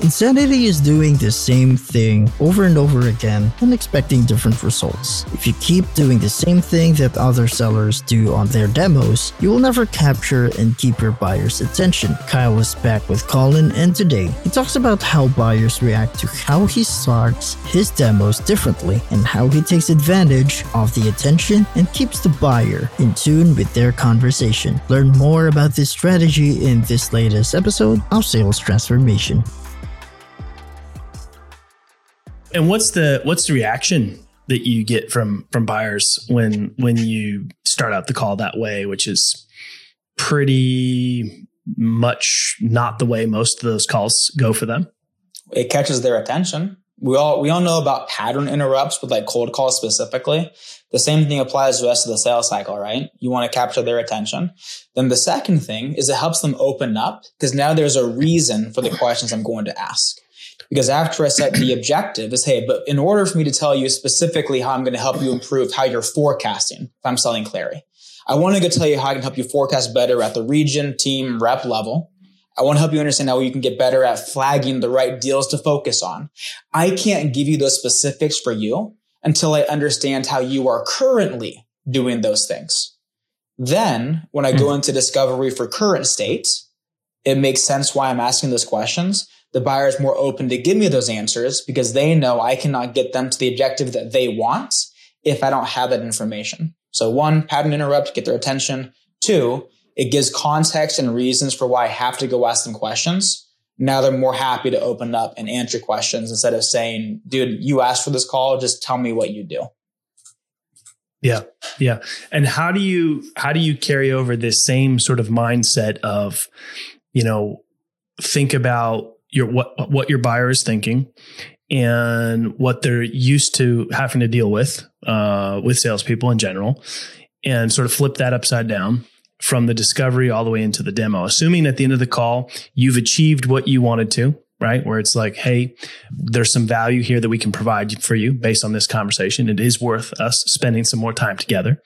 Insanity is doing the same thing over and over again and expecting different results. If you keep doing the same thing that other sellers do on their demos, you will never capture and keep your buyer's attention. Kyle is back with Collin, and today he talks about how buyers react to how he starts his demos differently and how he takes advantage of the attention and keeps the buyer in tune with their conversation. Learn more about this strategy in this latest episode of Sales Transformation. And what's the what's the reaction that you get from from buyers when when you start out the call that way, which is pretty much not the way most of those calls go for them? It catches their attention. We all we all know about pattern interrupts with like cold calls specifically. The same thing applies to the rest of the sales cycle, right? You want to capture their attention. Then the second thing is it helps them open up because now there's a reason for the questions I'm going to ask. Because after I set the objective is, hey, but in order for me to tell you specifically how I'm going to help you improve how you're forecasting, if I'm selling Clari, I want to go tell you how I can help you forecast better at the region, team, rep level. I want to help you understand how you can get better at flagging the right deals to focus on. I can't give you those specifics for you until I understand how you are currently doing those things. Then when I go hmm. into discovery for current state, it makes sense why I'm asking those questions the buyer is more open to give me those answers because they know I cannot get them to the objective that they want if I don't have that information. So one, pattern interrupt, get their attention. Two, it gives context and reasons for why I have to go ask them questions. Now they're more happy to open up and answer questions instead of saying, dude, you asked for this call. Just tell me what you do. Yeah. Yeah. And how do you, how do you carry over this same sort of mindset of, you know, think about your what what your buyer is thinking and what they're used to having to deal with uh, with salespeople in general, and sort of flip that upside down from the discovery all the way into the demo. Assuming at the end of the call you've achieved what you wanted to, right? Where it's like, hey, there's some value here that we can provide for you based on this conversation. It is worth us spending some more time together.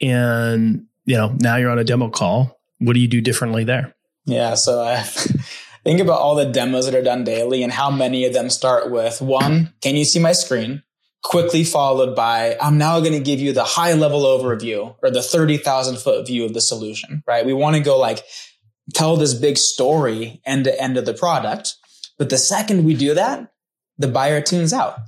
And you know, now you're on a demo call. What do you do differently there? Yeah, so I think about all the demos that are done daily and how many of them start with one, can you see my screen? Quickly followed by, I'm now going to give you the high level overview or the 30,000 foot view of the solution, right? We want to go like tell this big story end to end of the product. But the second we do that, the buyer tunes out.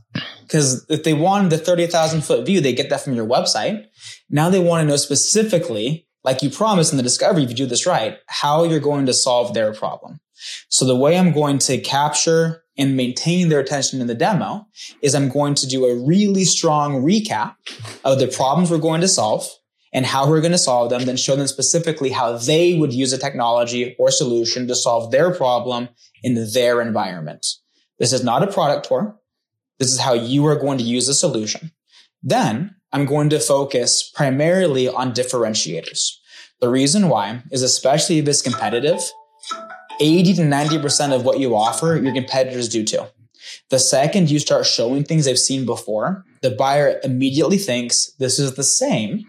Because if they wanted the 30,000 foot view, they get that from your website. Now they want to know specifically, like you promised in the discovery, if you do this right, how you're going to solve their problem. So the way I'm going to capture and maintain their attention in the demo is I'm going to do a really strong recap of the problems we're going to solve and how we're going to solve them, then show them specifically how they would use a technology or solution to solve their problem in their environment. This is not a product tour. This is how you are going to use the solution. Then I'm going to focus primarily on differentiators. The reason why is especially if it's competitive, 80 to 90% of what you offer, your competitors do too. The second you start showing things they've seen before, the buyer immediately thinks this is the same.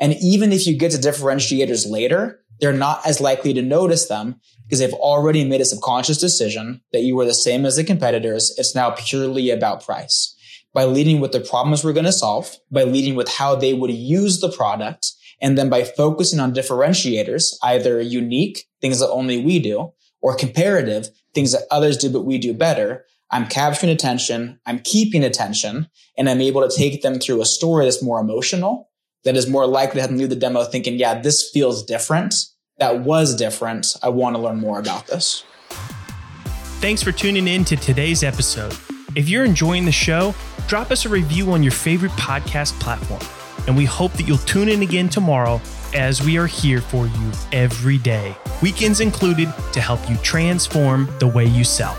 And even if you get to differentiators later, they're not as likely to notice them because they've already made a subconscious decision that you were the same as the competitors. It's now purely about price. By leading with the problems we're going to solve, by leading with how they would use the product, and then by focusing on differentiators, either unique, things that only we do, or comparative, things that others do but we do better, I'm capturing attention, I'm keeping attention, and I'm able to take them through a story that's more emotional, that is more likely to have them leave the demo thinking, yeah, this feels different. That was different. I want to learn more about this. Thanks for tuning in to today's episode. If you're enjoying the show, drop us a review on your favorite podcast platform. And we hope that you'll tune in again tomorrow as we are here for you every day, weekends included, to help you transform the way you sell.